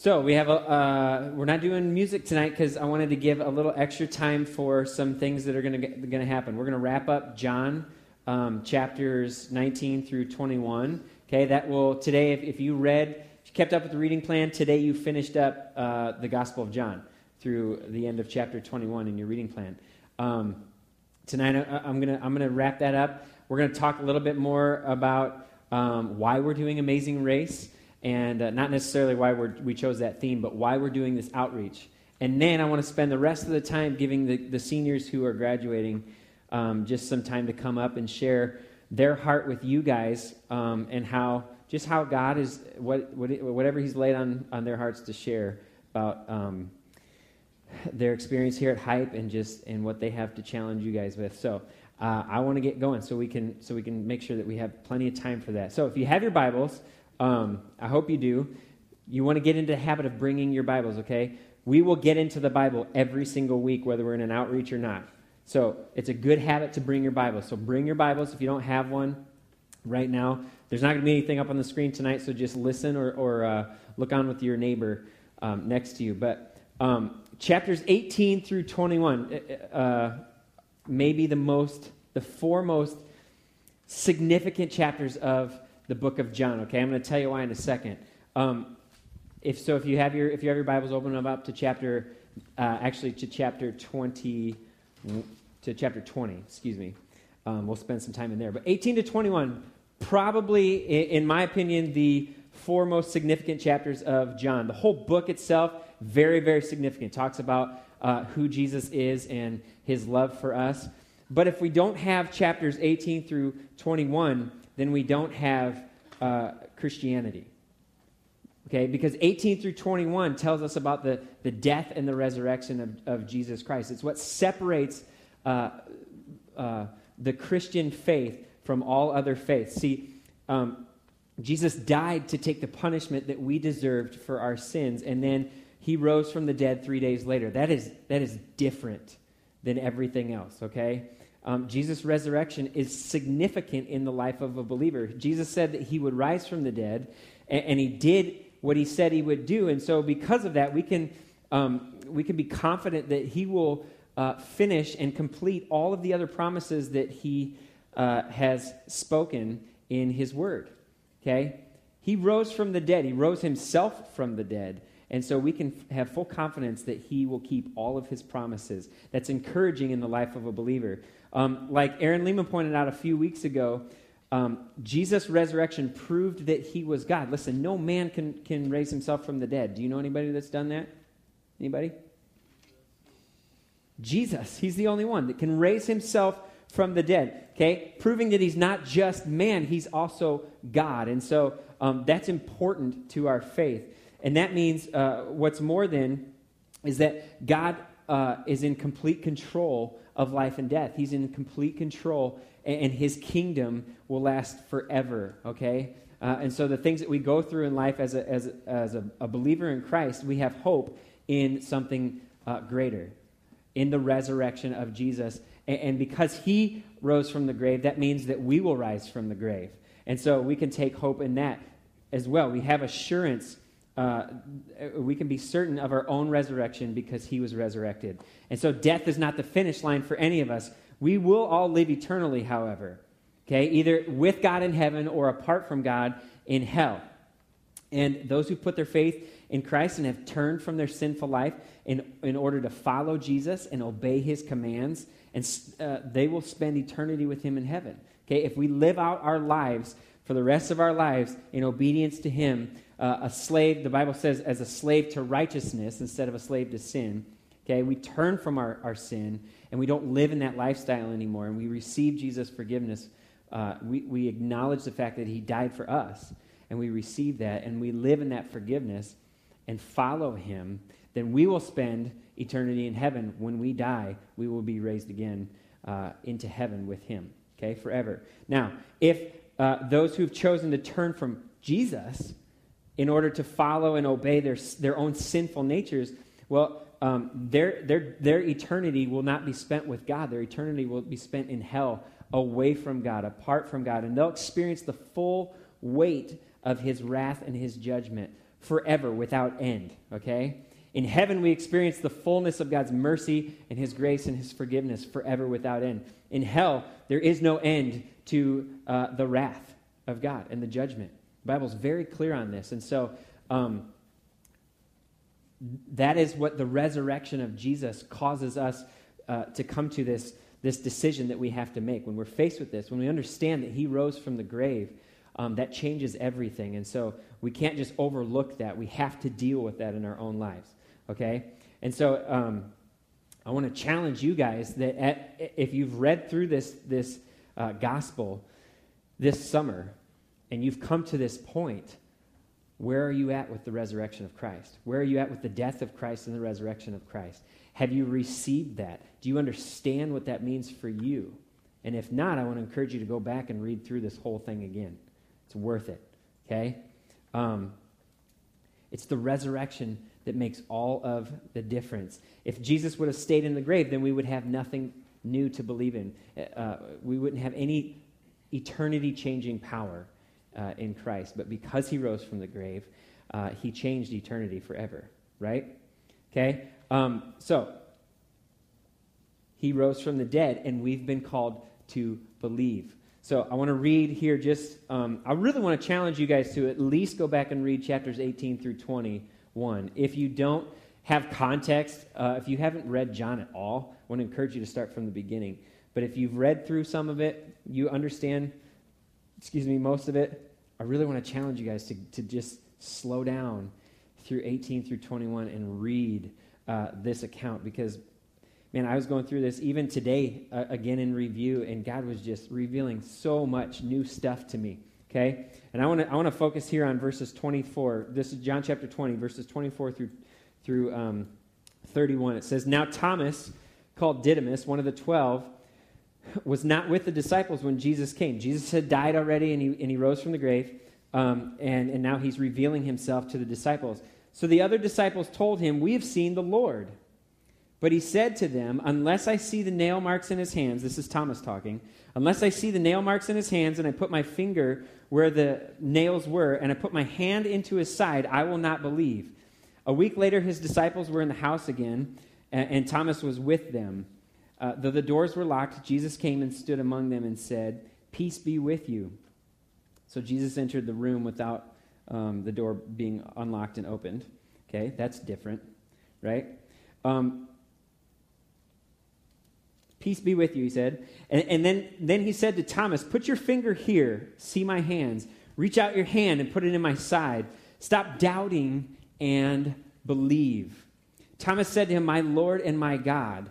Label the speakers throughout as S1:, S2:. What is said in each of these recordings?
S1: So we have a. Uh, we're not doing music tonight because I wanted to give a little extra time for some things that are going to going to happen. We're going to wrap up John um, chapters 19 through 21. Okay, that will today. If, if you read, if you kept up with the reading plan today, you finished up uh, the Gospel of John through the end of chapter 21 in your reading plan. Um, tonight, I, I'm gonna I'm gonna wrap that up. We're gonna talk a little bit more about um, why we're doing Amazing Race and uh, not necessarily why we chose that theme, but why we're doing this outreach. And then I want to spend the rest of the time giving the, the seniors who are graduating um, just some time to come up and share their heart with you guys um, and how just how God is what, what, whatever He's laid on on their hearts to share about um, their experience here at Hype and just and what they have to challenge you guys with. So. Uh, I want to get going so we can so we can make sure that we have plenty of time for that. So if you have your Bibles, um, I hope you do. You want to get into the habit of bringing your Bibles, okay? We will get into the Bible every single week, whether we're in an outreach or not. So it's a good habit to bring your Bibles. So bring your Bibles if you don't have one right now. There's not going to be anything up on the screen tonight, so just listen or, or uh, look on with your neighbor um, next to you. But um, chapters 18 through 21 uh, uh may be the most, the four most significant chapters of the book of John. Okay, I'm going to tell you why in a second. Um, if so, if you have your if you have your Bibles, open them up to chapter, uh, actually to chapter 20, to chapter 20. Excuse me. Um, we'll spend some time in there. But 18 to 21, probably, in my opinion, the four most significant chapters of John. The whole book itself, very, very significant. Talks about uh, who Jesus is and his love for us. But if we don't have chapters 18 through 21, then we don't have uh, Christianity. Okay, because 18 through 21 tells us about the, the death and the resurrection of, of Jesus Christ. It's what separates uh, uh, the Christian faith from all other faiths. See, um, Jesus died to take the punishment that we deserved for our sins, and then he rose from the dead three days later. That is, that is different than everything else, okay? Um, Jesus' resurrection is significant in the life of a believer. Jesus said that he would rise from the dead, and, and he did what he said he would do. And so, because of that, we can, um, we can be confident that he will uh, finish and complete all of the other promises that he uh, has spoken in his word. Okay? He rose from the dead, he rose himself from the dead. And so we can have full confidence that he will keep all of his promises. That's encouraging in the life of a believer. Um, like Aaron Lehman pointed out a few weeks ago, um, Jesus' resurrection proved that he was God. Listen, no man can, can raise himself from the dead. Do you know anybody that's done that? Anybody? Jesus. He's the only one that can raise himself from the dead. Okay? Proving that he's not just man, he's also God. And so um, that's important to our faith. And that means uh, what's more than is that God uh, is in complete control of life and death. He's in complete control, and his kingdom will last forever, okay? Uh, and so the things that we go through in life as a, as, as a, a believer in Christ, we have hope in something uh, greater, in the resurrection of Jesus. And, and because he rose from the grave, that means that we will rise from the grave. And so we can take hope in that as well. We have assurance uh, we can be certain of our own resurrection because he was resurrected. And so death is not the finish line for any of us. We will all live eternally, however, okay, either with God in heaven or apart from God in hell. And those who put their faith in Christ and have turned from their sinful life in, in order to follow Jesus and obey his commands, and uh, they will spend eternity with him in heaven. Okay, if we live out our lives for the rest of our lives in obedience to him, uh, a slave, the Bible says, as a slave to righteousness instead of a slave to sin. Okay, we turn from our, our sin and we don't live in that lifestyle anymore and we receive Jesus' forgiveness. Uh, we, we acknowledge the fact that he died for us and we receive that and we live in that forgiveness and follow him, then we will spend eternity in heaven. When we die, we will be raised again uh, into heaven with him, okay, forever. Now, if uh, those who've chosen to turn from Jesus, in order to follow and obey their, their own sinful natures, well, um, their, their, their eternity will not be spent with God. Their eternity will be spent in hell, away from God, apart from God. And they'll experience the full weight of his wrath and his judgment forever without end, okay? In heaven, we experience the fullness of God's mercy and His grace and His forgiveness forever without end. In hell, there is no end to uh, the wrath of God and the judgment. The Bible's very clear on this. And so, um, that is what the resurrection of Jesus causes us uh, to come to this, this decision that we have to make. When we're faced with this, when we understand that He rose from the grave, um, that changes everything. And so we can't just overlook that. We have to deal with that in our own lives. Okay? And so um, I want to challenge you guys that at, if you've read through this, this uh, gospel this summer and you've come to this point, where are you at with the resurrection of Christ? Where are you at with the death of Christ and the resurrection of Christ? Have you received that? Do you understand what that means for you? And if not, I want to encourage you to go back and read through this whole thing again. It's worth it. Okay? Um, it's the resurrection that makes all of the difference. If Jesus would have stayed in the grave, then we would have nothing new to believe in. Uh, we wouldn't have any eternity changing power uh, in Christ. But because he rose from the grave, uh, he changed eternity forever, right? Okay? Um, so, he rose from the dead, and we've been called to believe. So, I want to read here just, um, I really want to challenge you guys to at least go back and read chapters 18 through 21. If you don't have context, uh, if you haven't read John at all, I want to encourage you to start from the beginning. But if you've read through some of it, you understand excuse me, most of it, I really want to challenge you guys to, to just slow down through 18 through 21 and read uh, this account because, man, I was going through this even today uh, again in review, and God was just revealing so much new stuff to me. Okay? And I want to I want to focus here on verses 24. This is John chapter 20, verses 24 through, through um, 31. It says, Now Thomas, called Didymus, one of the twelve, was not with the disciples when Jesus came. Jesus had died already and he, and he rose from the grave, um, and, and now he's revealing himself to the disciples. So the other disciples told him, We have seen the Lord. But he said to them, Unless I see the nail marks in his hands, this is Thomas talking, unless I see the nail marks in his hands and I put my finger where the nails were and I put my hand into his side, I will not believe. A week later, his disciples were in the house again, and, and Thomas was with them. Uh, though the doors were locked, Jesus came and stood among them and said, Peace be with you. So Jesus entered the room without um, the door being unlocked and opened. Okay, that's different, right? Um, Peace be with you, he said. And, and, then, then he said to Thomas, Put your finger here, see my hands. Reach out your hand and put it in my side. Stop doubting and believe. Thomas said to him, My Lord and my God.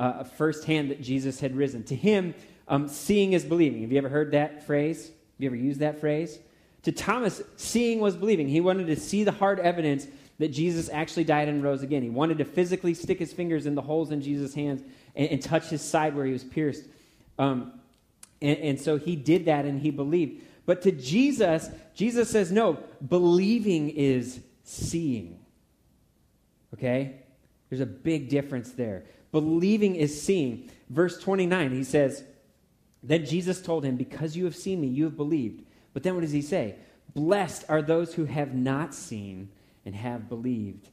S1: uh, firsthand that Jesus had risen. To him, um, seeing is believing. Have you ever heard that phrase? Have you ever used that phrase? To Thomas, seeing was believing. He wanted to see the hard evidence that Jesus actually died and rose again. He wanted to physically stick his fingers in the holes in Jesus' hands and, and touch his side where he was pierced. Um, and, and so he did that and he believed. But to Jesus, Jesus says, no, believing is seeing. Okay? There's a big difference there. Believing is seeing. Verse 29, he says, Then Jesus told him, Because you have seen me, you have believed. But then what does he say? Blessed are those who have not seen and have believed.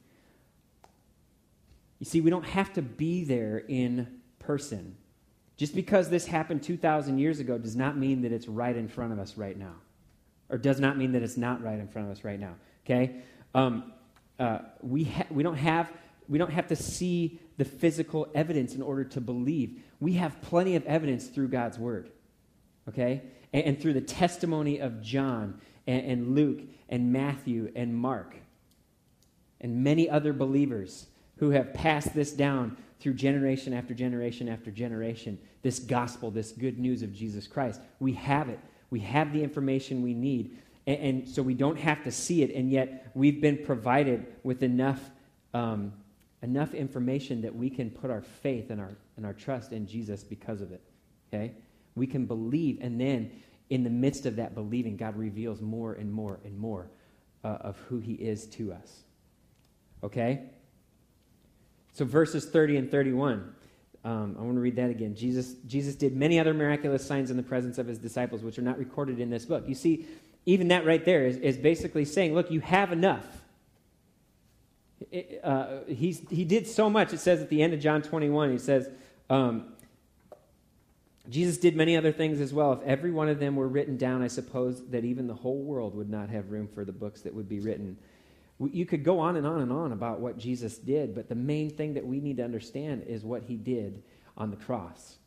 S1: You see, we don't have to be there in person. Just because this happened 2,000 years ago does not mean that it's right in front of us right now, or does not mean that it's not right in front of us right now. Okay? Um, uh, we, ha- we don't have we don't have to see the physical evidence in order to believe. We have plenty of evidence through God's word, okay? And, and through the testimony of John and, and Luke and Matthew and Mark and many other believers who have passed this down through generation after generation after generation this gospel, this good news of Jesus Christ. We have it. We have the information we need. And, so we don't have to see it, and yet we've been provided with enough um, enough information that we can put our faith and our, and our trust in Jesus because of it. Okay? We can believe, and then in the midst of that believing, God reveals more and more and more uh, of who He is to us. Okay? So, verses 30 and 31. Um, I want to read that again. Jesus, Jesus did many other miraculous signs in the presence of his disciples, which are not recorded in this book. You see, even that right there is, is basically saying, look, you have enough. Uh, he did so much. It says at the end of John 21, he says, um, Jesus did many other things as well. If every one of them were written down, I suppose that even the whole world would not have room for the books that would be written. You could go on and on and on about what Jesus did, but the main thing that we need to understand is what he did on the cross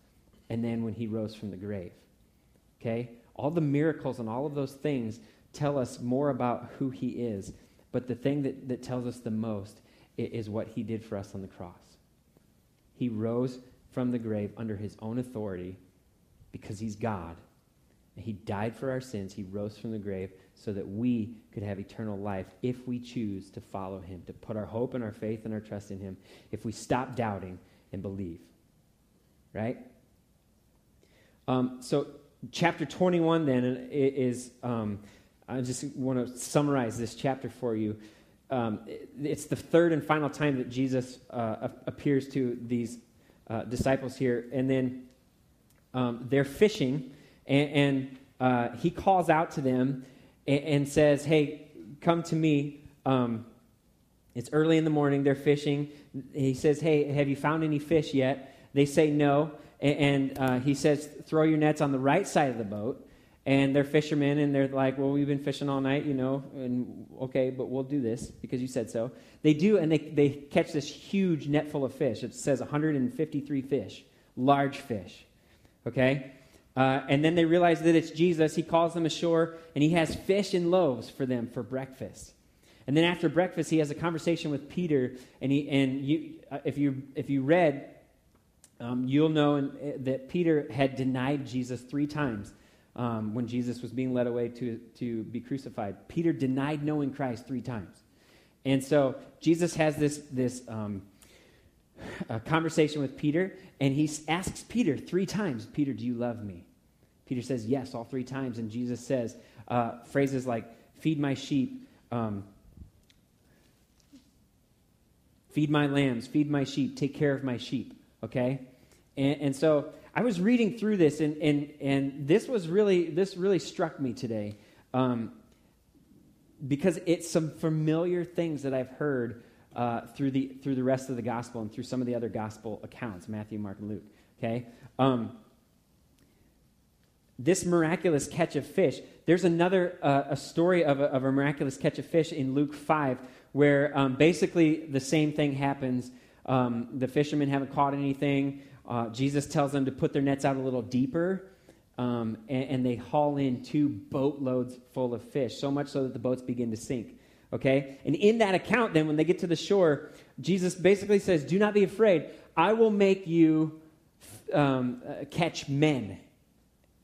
S1: and then when he rose from the grave. Okay? All the miracles and all of those things tell us more about who he is, but the thing that, that tells us the most is what he did for us on the cross. He rose from the grave under his own authority because he's God. He died for our sins. He rose from the grave so that we could have eternal life if we choose to follow him, to put our hope and our faith and our trust in him, if we stop doubting and believe. Right? Um, so, chapter 21 then is, um, I just want to summarize this chapter for you. Um, it's the third and final time that Jesus uh, appears to these uh, disciples here. And then um, they're fishing, and, and uh, he calls out to them and, and, says, Hey, come to me. Um, it's early in the morning, they're fishing. He says, Hey, have you found any fish yet? They say no. And, and uh, he says, Throw your nets on the right side of the boat. And they're fishermen, and they're like, Well, we've been fishing all night, you know, and okay, but we'll do this because you said so. They do, and they, they catch this huge net full of fish. It says 153 fish, large fish okay? Uh, and then they realize that it's Jesus. He calls them ashore, and he has fish and loaves for them for breakfast. And then after breakfast, he has a conversation with Peter, and, he, and you, uh, if, you, if you read, um, you'll know in, uh, that Peter had denied Jesus three times um, when Jesus was being led away to, to be crucified. Peter denied knowing Christ three times. And so Jesus has this, this um, conversation with Peter, and he asks Peter three times, Peter, do you love me? Peter says, yes, all three times. And Jesus says uh, phrases like, feed my sheep, um, feed my lambs, feed my sheep, take care of my sheep. Okay? And, and so I was reading through this, and, and, and this was really, this really struck me today. Um, because it's some familiar things that I've heard uh, through, the, through the rest of the gospel and through some of the other gospel accounts Matthew, Mark, and Luke. Okay? Um, this miraculous catch of fish, there's another uh, a story of a, of a, miraculous catch of fish in Luke 5 where um, basically the same thing happens. Um, the fishermen haven't caught anything. Uh, Jesus tells them to put their nets out a little deeper. Um, and, and, they haul in two boatloads full of fish, so much so that the boats begin to sink. Okay? And in that account, then, when they get to the shore, Jesus basically says, Do not be afraid. I will make you um, uh, catch men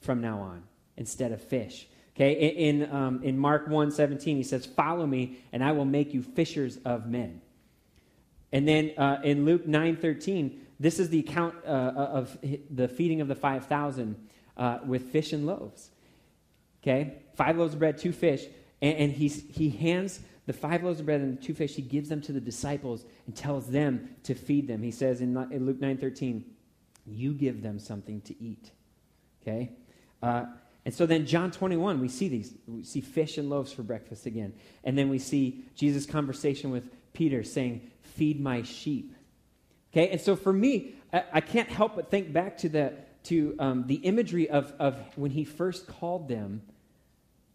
S1: from now on instead of fish. Okay? In, in, um, in Mark 1 17, he says, Follow me, and I will make you fishers of men. And then uh, in Luke 9 13, this is the account uh, of the feeding of the 5,000 uh, with fish and loaves. Okay? Five loaves of bread, two fish. And, and he's, he hands the five loaves of bread and the two fish, he gives them to the disciples and tells them to feed them. He says in, in Luke 9.13, you give them something to eat. Okay? Uh, and so then John 21, we see these. We see fish and loaves for breakfast again. And then we see Jesus' conversation with Peter saying, feed my sheep. Okay? And so for me, I, I can't help but think back to the, to, um, the imagery of, of when he first called them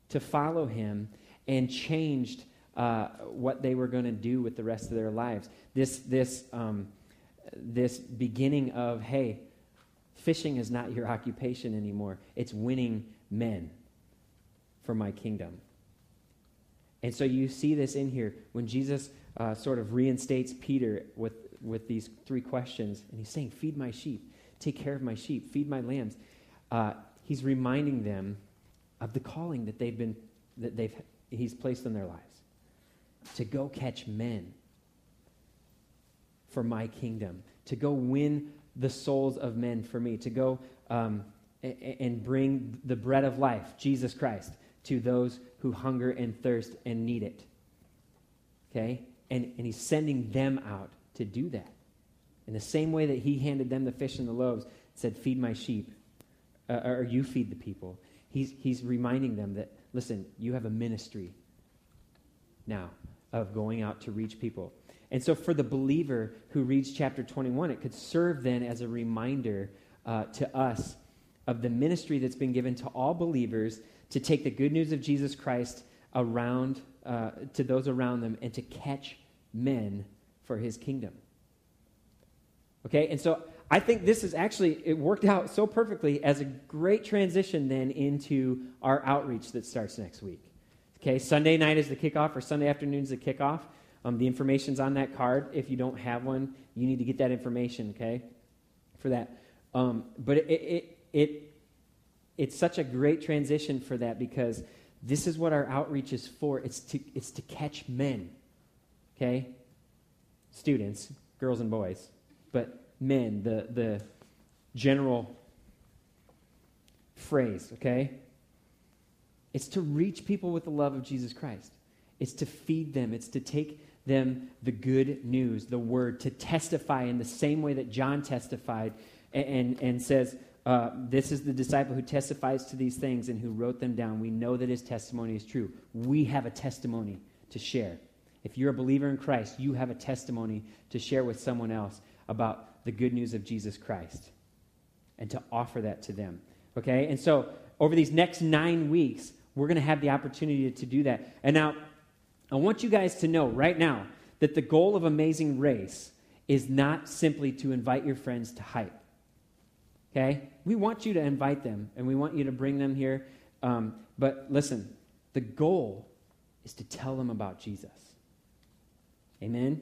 S1: to follow him and changed uh, what they were going to do with the rest of their lives. This, this, um, this beginning of, hey, fishing is not your occupation anymore, it's winning men for my kingdom. And so you see this in here when Jesus uh, sort of reinstates Peter with, with these three questions, and he's saying, Feed my sheep, take care of my sheep, feed my lambs. Uh, he's reminding them of the calling that they've been that they've he's placed in their lives to go catch men for my kingdom, to go win the souls of men for me, to go um, and bring the bread of life, Jesus Christ, to those who hunger and thirst and need it. Okay? And, and he's sending them out to do that. In the same way that he handed them the fish and the loaves, said, Feed my sheep, uh, or you feed the people. He's, he's reminding them that, listen, you have a ministry now of going out to reach people. And so, for the believer who reads chapter 21, it could serve then as a reminder uh, to us of the ministry that's been given to all believers to take the good news of Jesus Christ around uh, to those around them and to catch men for his kingdom. Okay, and so I think this is actually, it worked out so perfectly as a great transition then into our outreach that starts next week. Okay, Sunday night is the kickoff, or Sunday afternoon is the kickoff. Um, the information's on that card. If you don't have one, you need to get that information, okay, for that. Um, but it, it, it, it's such a great transition for that because this is what our outreach is for. It's to, it's to catch men, okay? Students, girls and boys, but men, the, the general phrase, okay? It's to reach people with the love of Jesus Christ. It's to feed them. It's to take them the good news, the word, to testify in the same way that John testified and, and, and says, uh, This is the disciple who testifies to these things and who wrote them down. We know that his testimony is true. We have a testimony to share. If you're a believer in Christ, you have a testimony to share with someone else about the good news of Jesus Christ and to offer that to them. Okay? And so, over these next nine weeks, we're going to have the opportunity to do that. And now, I want you guys to know right now that the goal of Amazing Race is not simply to invite your friends to hype. Okay? We want you to invite them and we want you to bring them here. Um, but listen, the goal is to tell them about Jesus. Amen?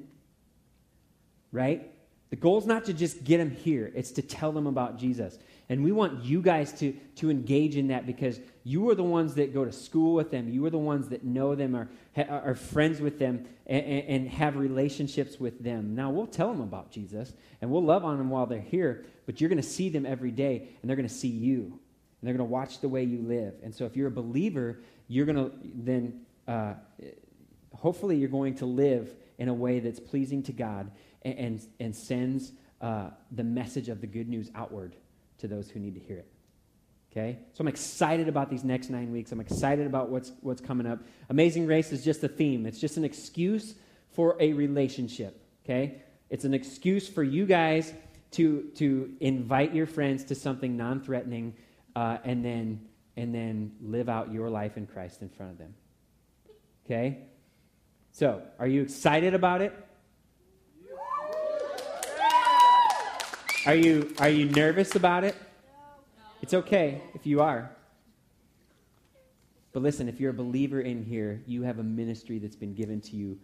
S1: Right? The goal is not to just get them here, it's to tell them about Jesus. And we want you guys to, to engage in that because you are the ones that go to school with them. You are the ones that know them, are, are friends with them, and, and have relationships with them. Now, we'll tell them about Jesus and we'll love on them while they're here, but you're going to see them every day and they're going to see you. And they're going to watch the way you live. And so, if you're a believer, you're going to then, uh, hopefully, you're going to live in a way that's pleasing to God and, and, and sends uh, the message of the good news outward to those who need to hear it. Okay? So I'm excited about these next nine weeks. I'm excited about what's, what's coming up. Amazing Race is just a theme, it's just an excuse for a relationship. Okay? It's an excuse for you guys to, to invite your friends to something non threatening uh, and, then, and then live out your life in Christ in front of them. Okay? So, are you excited about it? Are you, are you nervous about it? It's okay if you are. But listen, if you're a believer in here, you have a ministry that's been given to you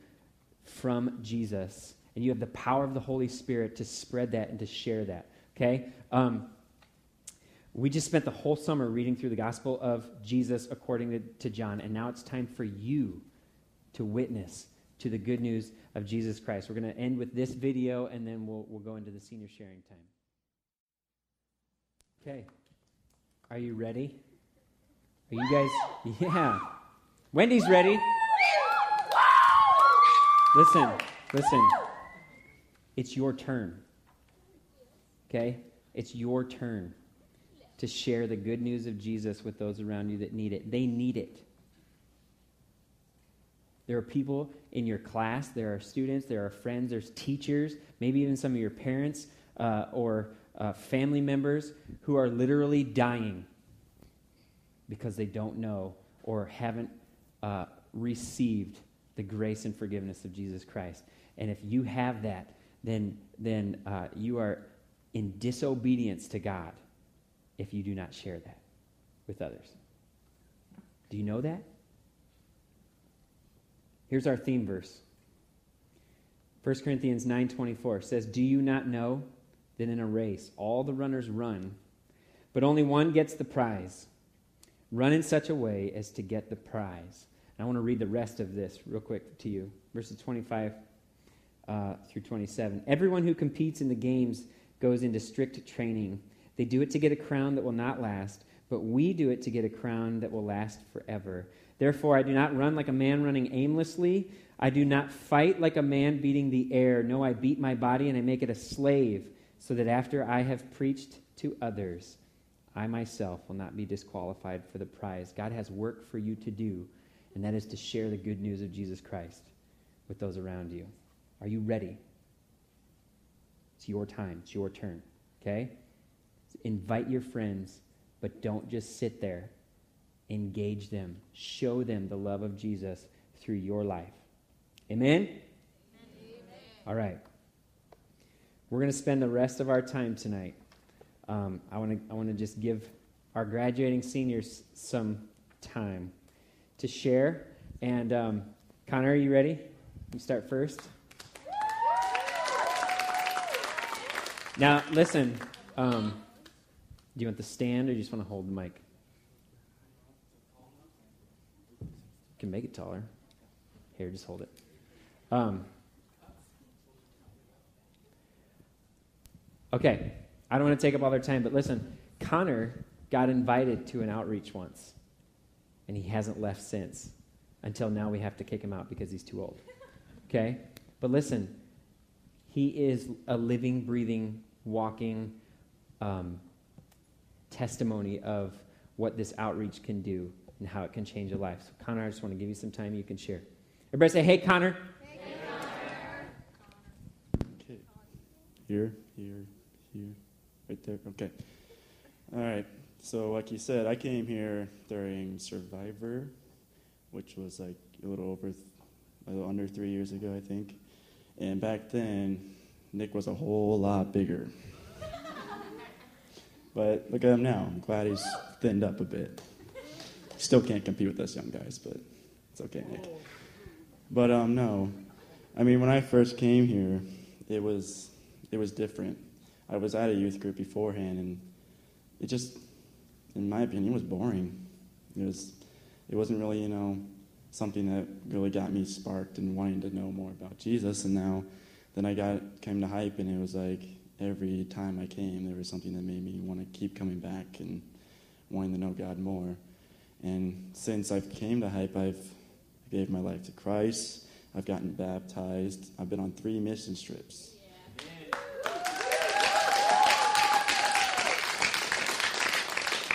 S1: from Jesus, and you have the power of the Holy Spirit to spread that and to share that. Okay? Um, we just spent the whole summer reading through the Gospel of Jesus according to, to John, and now it's time for you to witness to the good news of Jesus Christ. We're going to end with this video, and then we'll, we'll go into the senior sharing time. Okay. Are you ready? Are you guys? Yeah. Wendy's ready. Listen, listen. It's your turn. Okay? It's your turn to share the good news of Jesus with those around you that need it. They need it. There are people in your class, there are students, there are friends, there's teachers, maybe even some of your parents uh, or uh, family members who are literally dying because they don't know or haven't uh, received the grace and forgiveness of Jesus Christ. And if you have that, then, then uh, you are in disobedience to God if you do not share that with others. Do you know that? Here's our theme verse. 1 Corinthians 9:24 says, "Do you not know that in a race all the runners run, but only one gets the prize? Run in such a way as to get the prize." And I want to read the rest of this real quick to you. Verses 25 uh, through 27. Everyone who competes in the games goes into strict training. They do it to get a crown that will not last, but we do it to get a crown that will last forever. Therefore, I do not run like a man running aimlessly. I do not fight like a man beating the air. No, I beat my body and I make it a slave, so that after I have preached to others, I myself will not be disqualified for the prize. God has work for you to do, and that is to share the good news of Jesus Christ with those around you. Are you ready? It's your time, it's your turn, okay? Invite your friends, but don't just sit there. Engage them, show them the love of Jesus through your life. Amen? Amen. All right. We're going to spend the rest of our time tonight. Um, I want to I want to just give our graduating seniors some time to share. And um, Connor, are you ready? You start first. Now, listen. Um, do you want the stand or do you just want to hold the mic? Can make it taller. Here, just hold it. Um, okay, I don't want to take up all their time, but listen, Connor got invited to an outreach once, and he hasn't left since. Until now, we have to kick him out because he's too old. Okay? But listen, he is a living, breathing, walking um, testimony of what this outreach can do and how it can change a life. So, Connor, I just want to give you some time you can share. Everybody say, hey, Connor.
S2: Okay. Here, here, here, right there. Okay. All right. So, like you said, I came here during Survivor, which was like a little over, a little under three years ago, I think. And back then, Nick was a whole lot bigger. but look at him now. I'm glad he's thinned up a bit. Still can't compete with us young guys, but it's okay, Nick. But um, no, I mean, when I first came here, it was it was different. I was at a youth group beforehand, and it just, in my opinion, was boring. It was, it wasn't really, you know, something that really got me sparked and wanting to know more about Jesus. And now, then I got came to hype, and it was like every time I came, there was something that made me want to keep coming back and wanting to know God more. And since I've came to hype, I've gave my life to Christ. I've gotten baptized. I've been on three mission trips.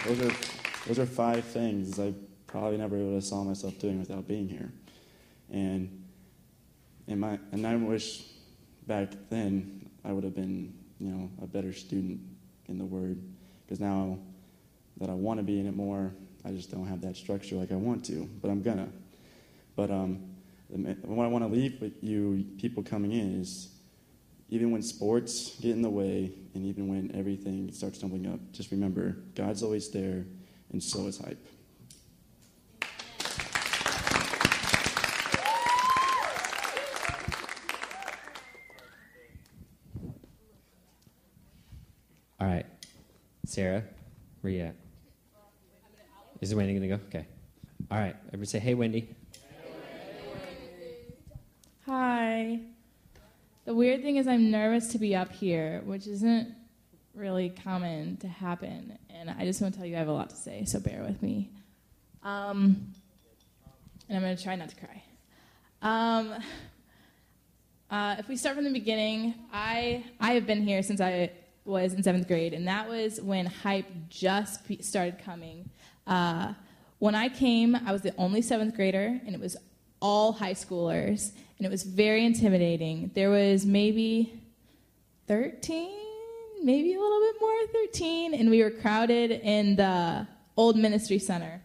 S2: Those are those are five things I probably never would have saw myself doing without being here. And and my and I wish back then I would have been, you know, a better student in the word. Because now that I want to be in it more, I just don't have that structure like I want to. But I'm gonna. But um, what I want to leave with you, people coming in, is even when sports get in the way, and even when everything starts tumbling up, just remember God's always there, and so is hype.
S1: All right. Sarah, where you at? Is Wendy going to go? Okay. All right. Everybody say, hey, Wendy.
S3: Hi. The weird thing is, I'm nervous to be up here, which isn't really common to happen. And I just want to tell you I have a lot to say, so bear with me. Um, and I'm going to try not to cry. Um, uh, if we start from the beginning, I, I have been here since I was in seventh grade, and that was when hype just started coming. Uh, when I came, I was the only seventh grader, and it was all high schoolers, and it was very intimidating. There was maybe 13, maybe a little bit more, 13, and we were crowded in the old ministry center.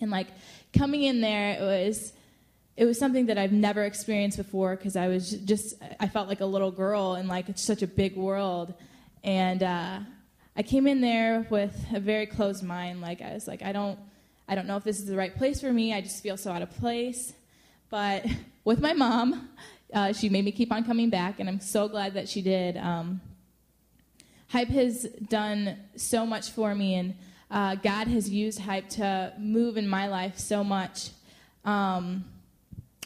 S3: And like coming in there, it was it was something that I've never experienced before because I was just I felt like a little girl in like it's such a big world, and uh, I came in there with a very closed mind. Like I was like I don't I don't know if this is the right place for me. I just feel so out of place. But with my mom, uh, she made me keep on coming back, and I'm so glad that she did. Um, Hype has done so much for me, and uh, God has used Hype to move in my life so much. Um,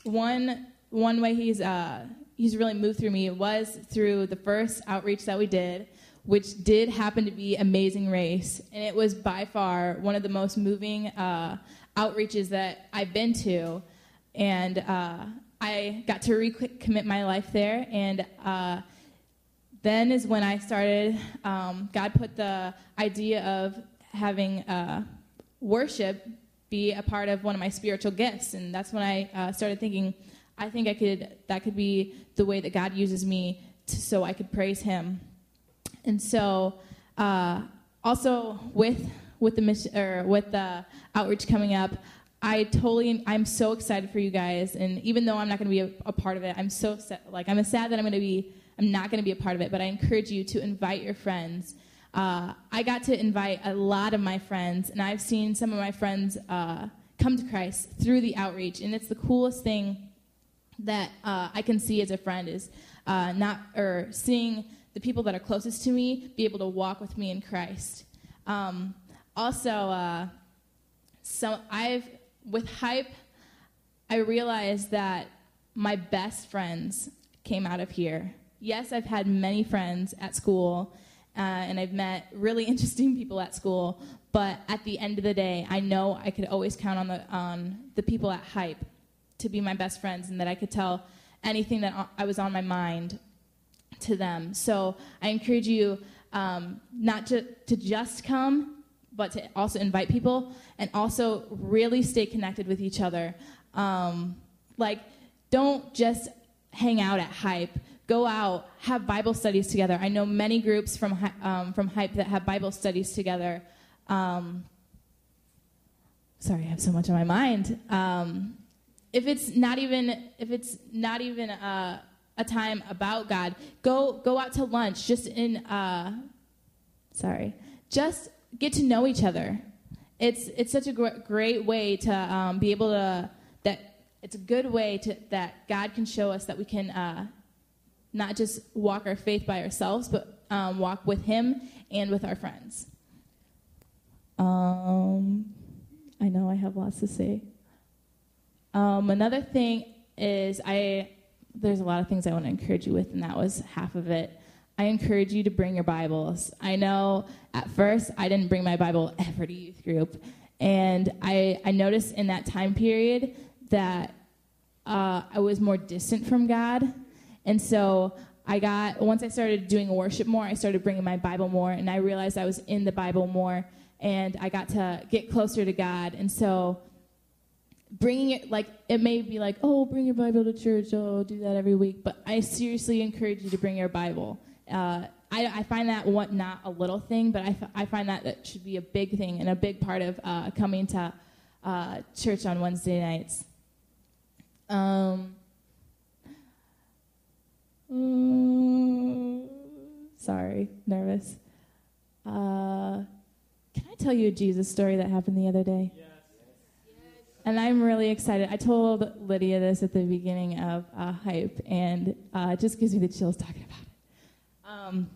S3: one one way He's uh, He's really moved through me was through the first outreach that we did, which did happen to be Amazing Race, and it was by far one of the most moving uh, outreaches that I've been to, and uh, I got to recommit my life there, and uh, then is when I started. Um, God put the idea of having uh, worship be a part of one of my spiritual gifts, and that's when I uh, started thinking, I think I could that could be the way that God uses me to, so I could praise Him. And so, uh, also with with the mission or with the outreach coming up, I totally I'm so excited for you guys. And even though I'm not going to be a, a, part of it, I'm so like I'm sad that I'm going to be I'm not going to be a part of it. But I encourage you to invite your friends uh, I got to invite a lot of my friends, and I've seen some of my friends uh, come to Christ through the outreach, and it's the coolest thing that uh, I can see as a friend is uh, not or seeing the people that are closest to me be able to walk with me in Christ. Um, also, uh, so I've with hype, I realized that my best friends came out of here. Yes, I've had many friends at school uh, and I've met really interesting people at school. But at the end of the day, I know I could always count on the on the people at Hype to be my best friends, and that I could tell anything that I was on my mind to them. So I encourage you um, not to, to just come, but to also invite people and also really stay connected with each other. Um, like, don't just hang out at Hype go out, have Bible studies together. I know many groups from um, from Hype that have Bible studies together. Um, sorry, I have so much on my mind. Um, if it's not even if it's not even a, a, time about God, go go out to lunch. Just in uh, sorry, just get to know each other. It's it's such a gr- great way to um, be able to that it's a good way to that God can show us that we can uh, not just walk our faith by ourselves, but um, walk with Him and with our friends. Um, I know I have lots to say. Um, another thing is I there's a lot of things I want to encourage you with, and that was half of it. I encourage you to bring your Bibles. I know at first I didn't bring my Bible ever to youth group, and I I noticed in that time period that uh, I was more distant from God and so I got, once I started doing worship more, I started bringing my Bible more, and I realized I was in the Bible more, and I got to get closer to God. And so bringing it, like, it may be like, oh, bring your Bible to church, oh, do that every week, but I seriously encourage you to bring your Bible. Uh, I, I, find that what not a little thing, but I, I find that that should be a big thing and a big part of uh, coming to uh, church on Wednesday nights. Um, Mm, sorry, nervous. Uh, can I tell you a Jesus story that happened the other day? Yes. And I'm really excited. I told Lydia this at the beginning of uh, Hype, and uh, it just gives me the chills talking about it. Um,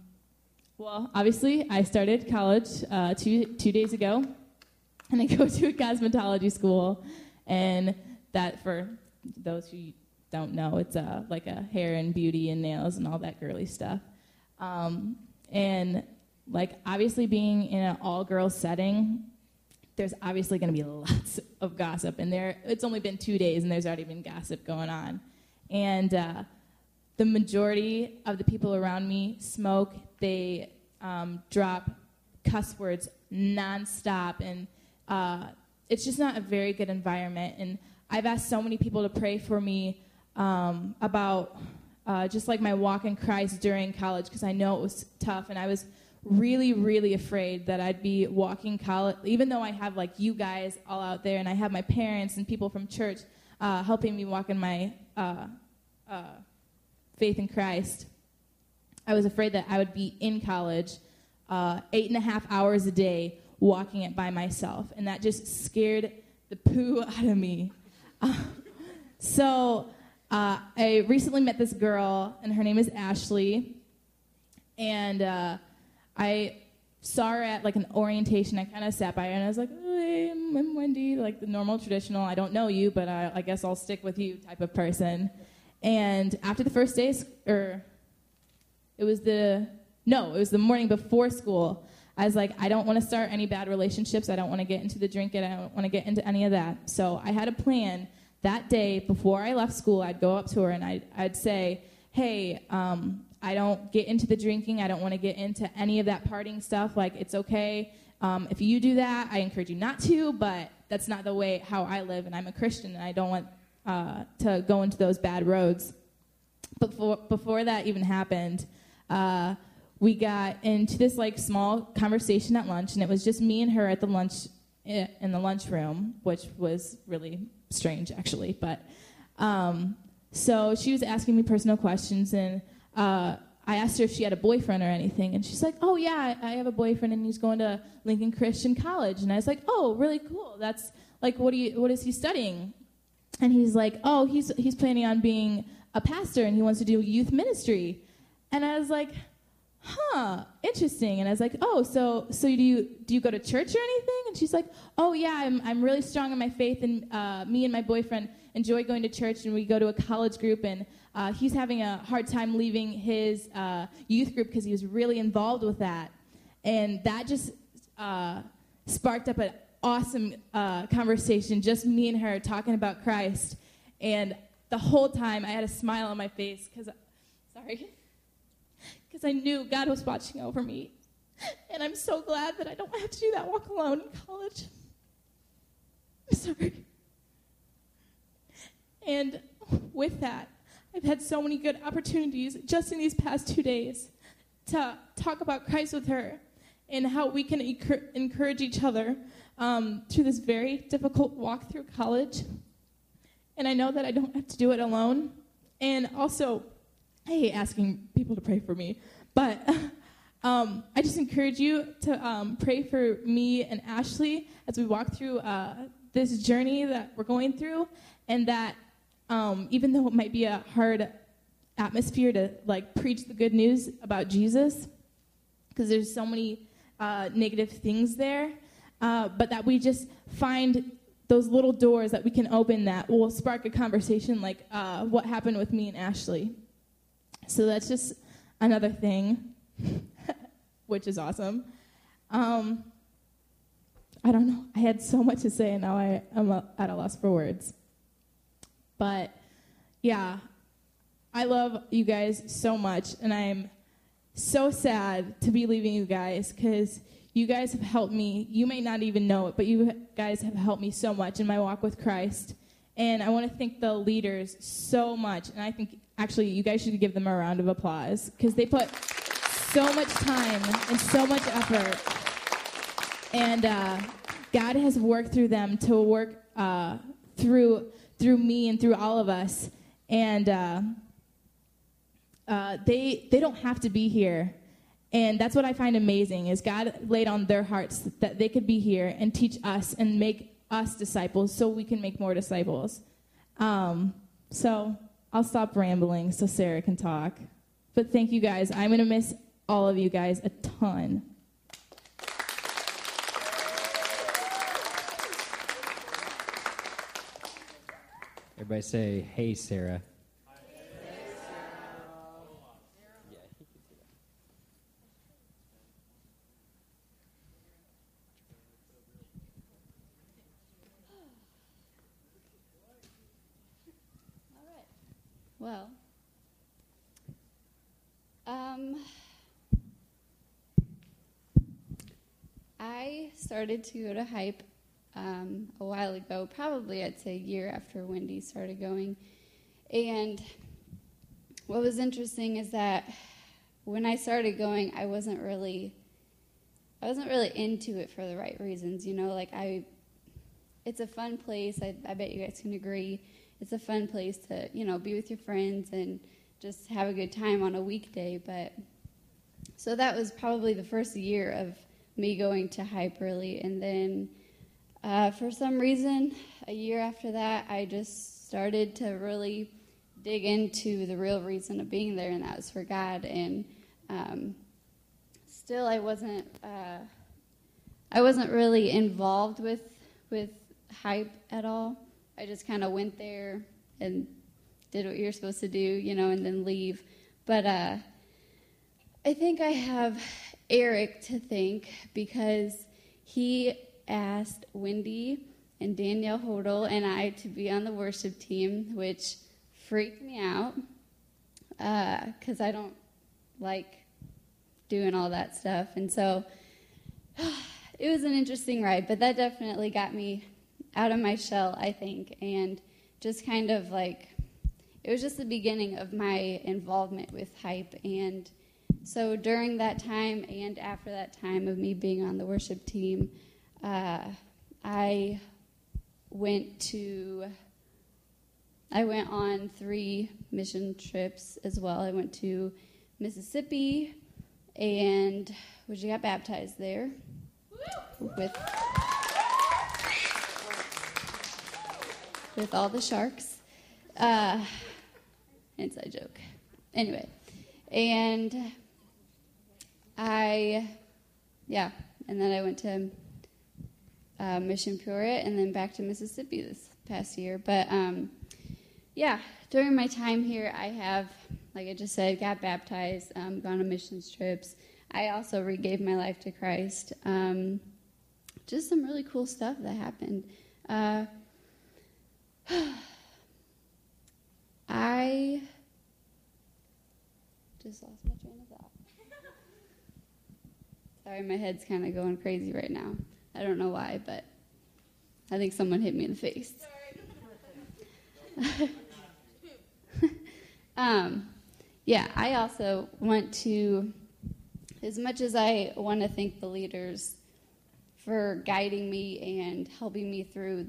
S3: well, obviously, I started college uh, two, two days ago, and I go to a cosmetology school, and that, for those who don't know, it's uh, like a hair and beauty and nails and all that girly stuff. Um, and like obviously being in an all girls setting, there's obviously going to be lots of gossip. And there, it's only been two days and there's already been gossip going on. And uh, the majority of the people around me smoke. They um, drop cuss words nonstop, and uh, it's just not a very good environment. And I've asked so many people to pray for me um, about uh, just like my walk in Christ during college because I know it was tough and I was really, really afraid that I'd be walking college, even though I have like you guys all out there and I have my parents and people from church uh, helping me walk in my uh, uh faith in Christ. I was afraid that I would be in college uh, eight and a half hours a day walking it by myself, and that just scared the poo out of me. so uh, I recently met this girl, and her name is Ashley. And uh, I saw her at like an orientation. I kind of sat by her, and I was like, hey, I'm Wendy, like the normal traditional, I don't know you, but I, I guess I'll stick with you type of person. And after the first day, or it was the no, it was the morning before school. I was like, I don't want to start any bad relationships. I don't want to get into the drinking. I don't want to get into any of that. So I had a plan that day before I left school. I'd go up to her and I'd, I'd say, Hey, um, I don't get into the drinking. I don't want to get into any of that partying stuff. Like, it's okay. Um, if you do that, I encourage you not to, but that's not the way how I live, and I'm a Christian, and I don't want uh, to go into those bad roads. But before, before that even happened, uh, we got into this like small conversation at lunch, and it was just me and her at the lunch eh, in the lunchroom, which was really strange actually. But um, so she was asking me personal questions, and uh, I asked her if she had a boyfriend or anything, and she's like, "Oh yeah, I have a boyfriend, and he's going to Lincoln Christian College." And I was like, "Oh, really cool. That's like, what do you, what is he studying?" And he's like, "Oh, he's he's planning on being a pastor, and he wants to do youth ministry." And I was like, huh, interesting. And I was like, oh, so so do you do you go to church or anything? And she's like, oh yeah, I'm I'm really strong in my faith, and uh, me and my boyfriend enjoy going to church, and we go to a college group, and uh, he's having a hard time leaving his uh, youth group because he was really involved with that, and that just uh, sparked up an awesome uh, conversation, just me and her talking about Christ, and the whole time I had a smile on my face because, sorry because I knew God was watching over me. And I'm so glad that I don't have to do that walk alone in college. I'm sorry. And with that, I've had so many good opportunities just in these past two days to talk about Christ with her and how we can encourage each other um, through this very difficult walk through college. And I know that I don't have to do it alone. And also, I hate asking people to pray for me, but um, I just encourage you to um, pray for me and Ashley as we walk through uh, this journey that we're going through, and that um, even though it might be a hard atmosphere to like preach the good news about Jesus, because there's so many uh, negative things there, uh, but that we just find those little doors that we can open that will spark a conversation like uh, what happened with me and Ashley. So that's just another thing, which is awesome. Um, I don't know. I had so much to say, and now I am at a loss for words. But yeah, I love you guys so much, and I'm so sad to be leaving you guys because you guys have helped me. You may not even know it, but you guys have helped me so much in my walk with Christ. And I want to thank the leaders so much. And I think actually you guys should give them a round of applause because they put so much time and so much effort. And uh, God has worked through them to work uh, through through me and through all of us. And uh, uh they they don't have to be here. And that's what I find amazing is God laid on their hearts that they could be here and teach us and make us disciples so we can make more disciples. Um, so I'll stop rambling so Sarah can talk. But thank you guys. I'm to miss all of you guys a ton.
S1: Everybody say, hey, Sarah.
S4: Well, um, I started to go to Hype um, a while ago, probably I'd say a year after Wendy started going. And what was interesting is that when I started going, I wasn't really, I wasn't really into it for the right reasons. You know, like I, it's a fun place. I, I bet you guys can agree it's a fun place to you know be with your friends and just have a good time on a weekday. But so that was probably the first year of me going to Hyperly, and then uh, for some reason, a year after that, I just started to really dig into the real reason of being there, and that was for God. And um, still, I wasn't. Uh, I wasn't really involved with with hype at all. I just kind of went there and did what you're supposed to do, you know, and then leave. But uh, I think I have Eric to thank because he asked Wendy and Danielle Hodel and I to be on the worship team, which freaked me out because uh, I don't like doing all that stuff. And so it was an interesting ride, but that definitely got me out of my shell, I think, and just kind of like it was just the beginning of my involvement with hype and so during that time and after that time of me being on the worship team uh, i went to i went on three mission trips as well i went to mississippi and which got baptized there with with all the sharks uh, inside joke. Anyway, and I, yeah, and then I went to uh, Mission Peoria and then back to Mississippi this past year. But um, yeah, during my time here, I have, like I just said, got baptized, um, gone on missions trips. I also regave my life to Christ. Um, just some really cool stuff that happened. Uh, I just lost my train of thought. Sorry, my head's kind of going crazy right now. I don't know why, but I think someone hit me in the face. um, yeah, I also want to, as much as I want to thank the leaders for guiding me and helping me through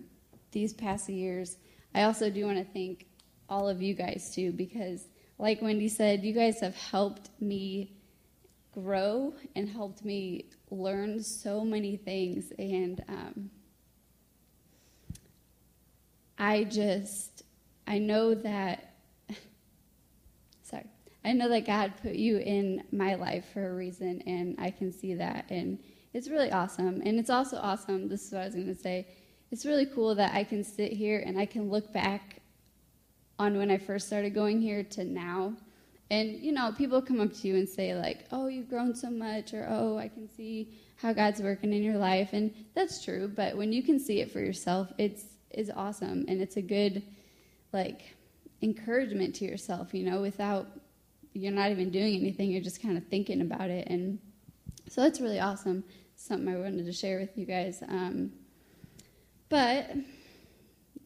S4: these past years, I also do want to thank all of you guys too, because like Wendy said, you guys have helped me grow and helped me learn so many things. And um, I just, I know that, sorry, I know that God put you in my life for a reason, and I can see that. And it's really awesome. And it's also awesome, this is what I was going to say. It's really cool that I can sit here and I can look back on when I first started going here to now. And, you know, people come up to you and say, like, oh, you've grown so much, or oh, I can see how God's working in your life. And that's true, but when you can see it for yourself, it's, it's awesome. And it's a good, like, encouragement to yourself, you know, without, you're not even doing anything, you're just kind of thinking about it. And so that's really awesome. Something I wanted to share with you guys. Um, but,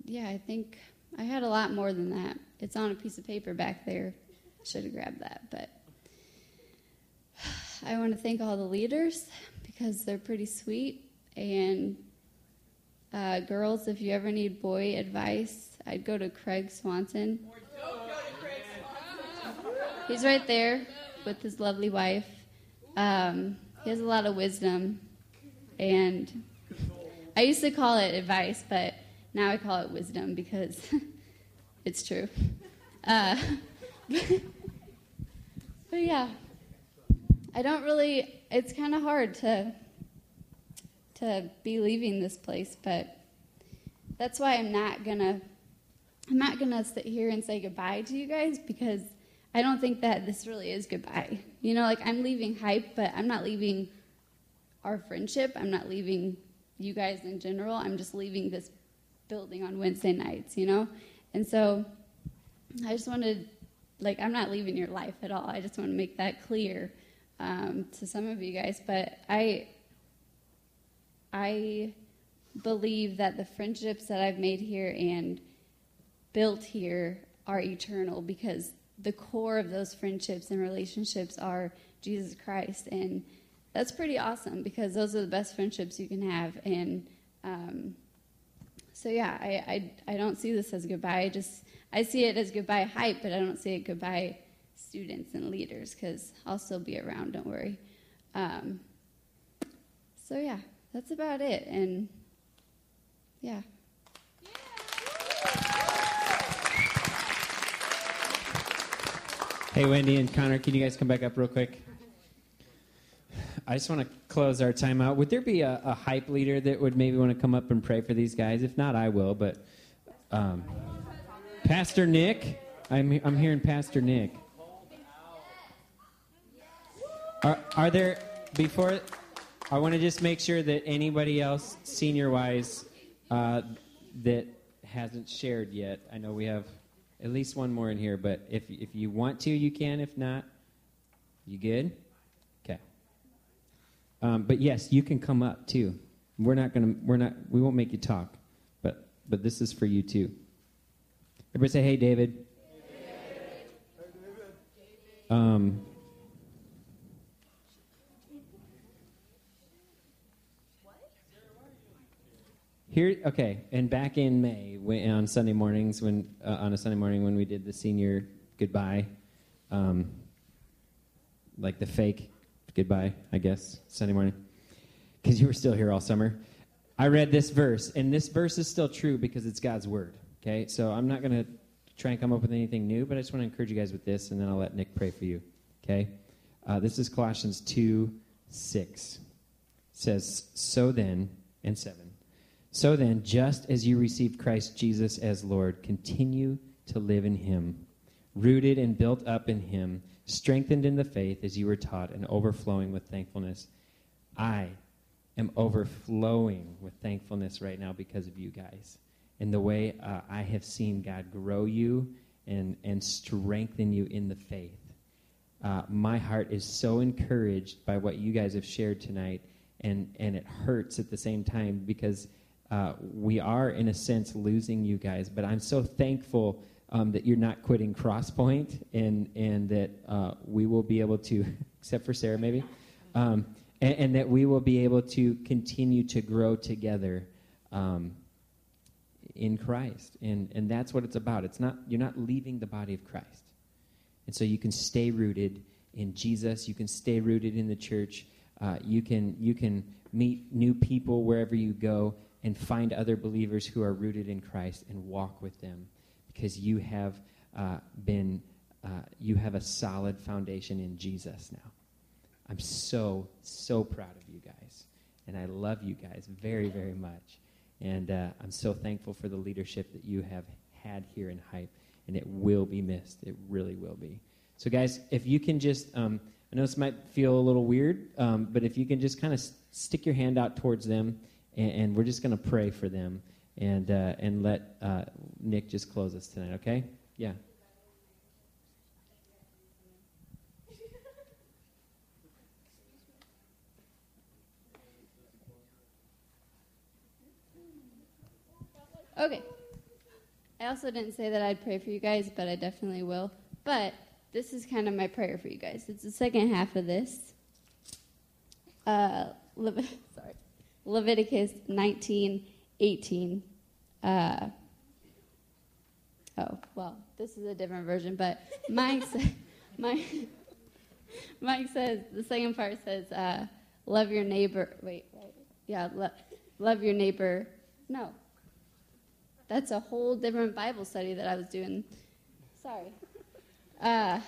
S4: yeah, I think I had a lot more than that. It's on a piece of paper back there. Should have grabbed that, but I want to thank all the leaders because they're pretty sweet. And uh, girls, if you ever need boy advice, I'd go to Craig Swanson. He's right there with his lovely wife. Um, he has a lot of wisdom, and I used to call it advice, but now I call it wisdom because it's true. Uh, but yeah, I don't really. It's kind of hard to to be leaving this place, but that's why I'm not gonna. I'm not gonna sit here and say goodbye to you guys because I don't think that this really is goodbye. You know, like I'm leaving hype, but I'm not leaving our friendship. I'm not leaving you guys in general. I'm just leaving this building on Wednesday nights, you know? And so I just wanted, like, I'm not leaving your life at all. I just want to make that clear um, to some of you guys. But I, I believe that the friendships that I've made here and built here are eternal because the core of those friendships and relationships are Jesus Christ. And that's pretty awesome because those are the best friendships you can have. And um, so yeah, I, I, I don't see this as goodbye. I just I see it as goodbye hype, but I don't see it goodbye students and leaders because I'll still be around. Don't worry. Um, so yeah, that's about it. And yeah.
S1: Hey, Wendy and Connor, can you guys come back up real quick? I just want to close our time out. Would there be a, a, hype leader that would maybe want to come up and pray for these guys? If not, I will. But um, Pastor Nick, I'm, I'm hearing Pastor Nick. Are, are there, before, I want to just make sure that anybody else, senior wise, uh, that hasn't shared yet, I know we have at least one more in here, but if, if you want to, you can. If not, you good? Um, but yes, you can come up too. We're not gonna, we're not, we won't make you talk, but, but this is for you too. Everybody say, hey, David. Um, here, okay, and back in May, when, on Sunday mornings, when uh, on a Sunday morning when we did the senior goodbye, um, like the fake goodbye, I guess, Sunday morning, because you were still here all summer. I read this verse, and this verse is still true because it's God's word. Okay, so I'm not going to try and come up with anything new, but I just want to encourage you guys with this, and then I'll let Nick pray for you. Okay? Uh, this is Colossians 2 6. It says, So then, and 7. So then, just as you received Christ Jesus as Lord, continue to live in him, rooted and built up in him, strengthened in the faith as you were taught, and overflowing with thankfulness. I am overflowing with thankfulness right now because of you guys and the way uh, I have seen God grow you and, and strengthen you in the faith. Uh, my heart is so encouraged by what you guys have shared tonight, and, and it hurts at the same time because uh, we are, in a sense, losing you guys. But I'm so thankful um, that you're not quitting Crosspoint and, and that uh, we will be able to, except for Sarah maybe, um, and, and, that we will be able to continue to grow together. Um, in Christ. And, and that's what it's about. It's not, you're not leaving the body of Christ. And so you can stay rooted in Jesus. You can stay rooted in the church. Uh, you, can, you can meet new people wherever you go and find other believers who are rooted in Christ and walk with them because you have uh, been, uh, you have a solid foundation in Jesus now. I'm so, so proud of you guys. And I love you guys very, very much. And uh, I'm so thankful for the leadership that you have had here in Hype, and it will be missed. It really will be. So, guys, if you can just, um, I know this might feel a little weird, um, but if you can just kind of stick your hand out towards them, and, and we're just going to pray for them, and uh, and let uh, Nick just close us tonight. Okay? Yeah.
S4: Okay. I also didn't say that I'd pray for you guys, but I definitely will. But this is kind of my prayer for you guys. It's the second half of this. Uh, sorry. Leviticus 19, 18. Uh, oh, well, this is a different version, but Mike, sa- Mike, Mike says, the second part says, uh, love your neighbor. Wait, wait. Yeah, lo- love your neighbor. No, that's a whole different Bible study that I was doing. Sorry. Uh,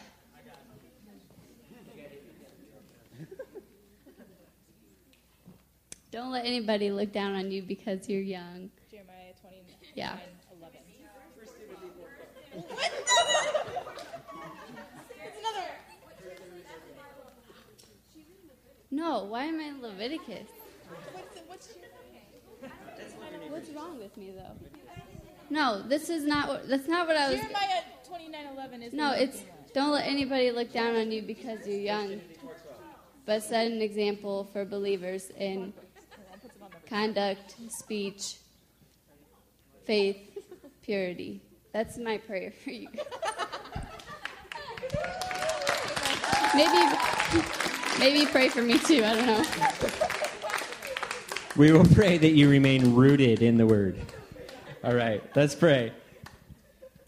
S4: don't let anybody look down on you because you're young.
S3: Jeremiah 29,
S4: yeah.
S3: 11.
S4: No, why am I in Leviticus? What's wrong with me though? No, this is not what. That's not what I was.
S3: Jeremiah twenty nine eleven is.
S4: No, it's don't let anybody look down on you because you're young, but set an example for believers in conduct, speech, faith, purity. That's my prayer for you. maybe, maybe pray for me too. I don't know.
S1: We will pray that you remain rooted in the Word. All right, let's pray.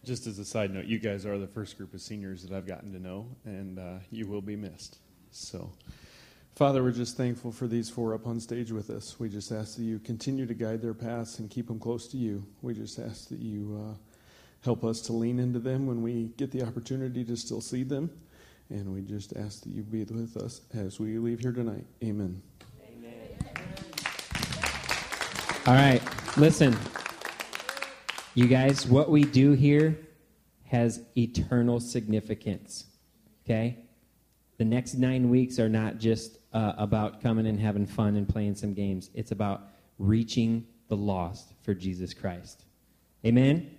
S5: Just as a side note, you guys are the first group of seniors that I've gotten to know, and uh, you will be missed. So, Father, we're just thankful for these four up on stage with us. We just ask that you continue to guide their paths and keep them close to you. We just ask that you uh, help us to lean into them when we get the opportunity to still see them. And we just ask that you be with us as we leave here tonight. Amen. Amen.
S1: All right, listen. You guys, what we do here has eternal significance. Okay? The next nine weeks are not just uh, about coming and having fun and playing some games, it's about reaching the lost for Jesus Christ. Amen?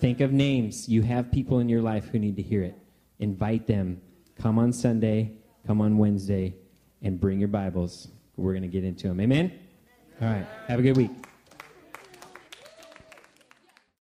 S1: Think of names. You have people in your life who need to hear it. Invite them. Come on Sunday, come on Wednesday, and bring your Bibles. We're going to get into them. Amen? All right. Have a good week.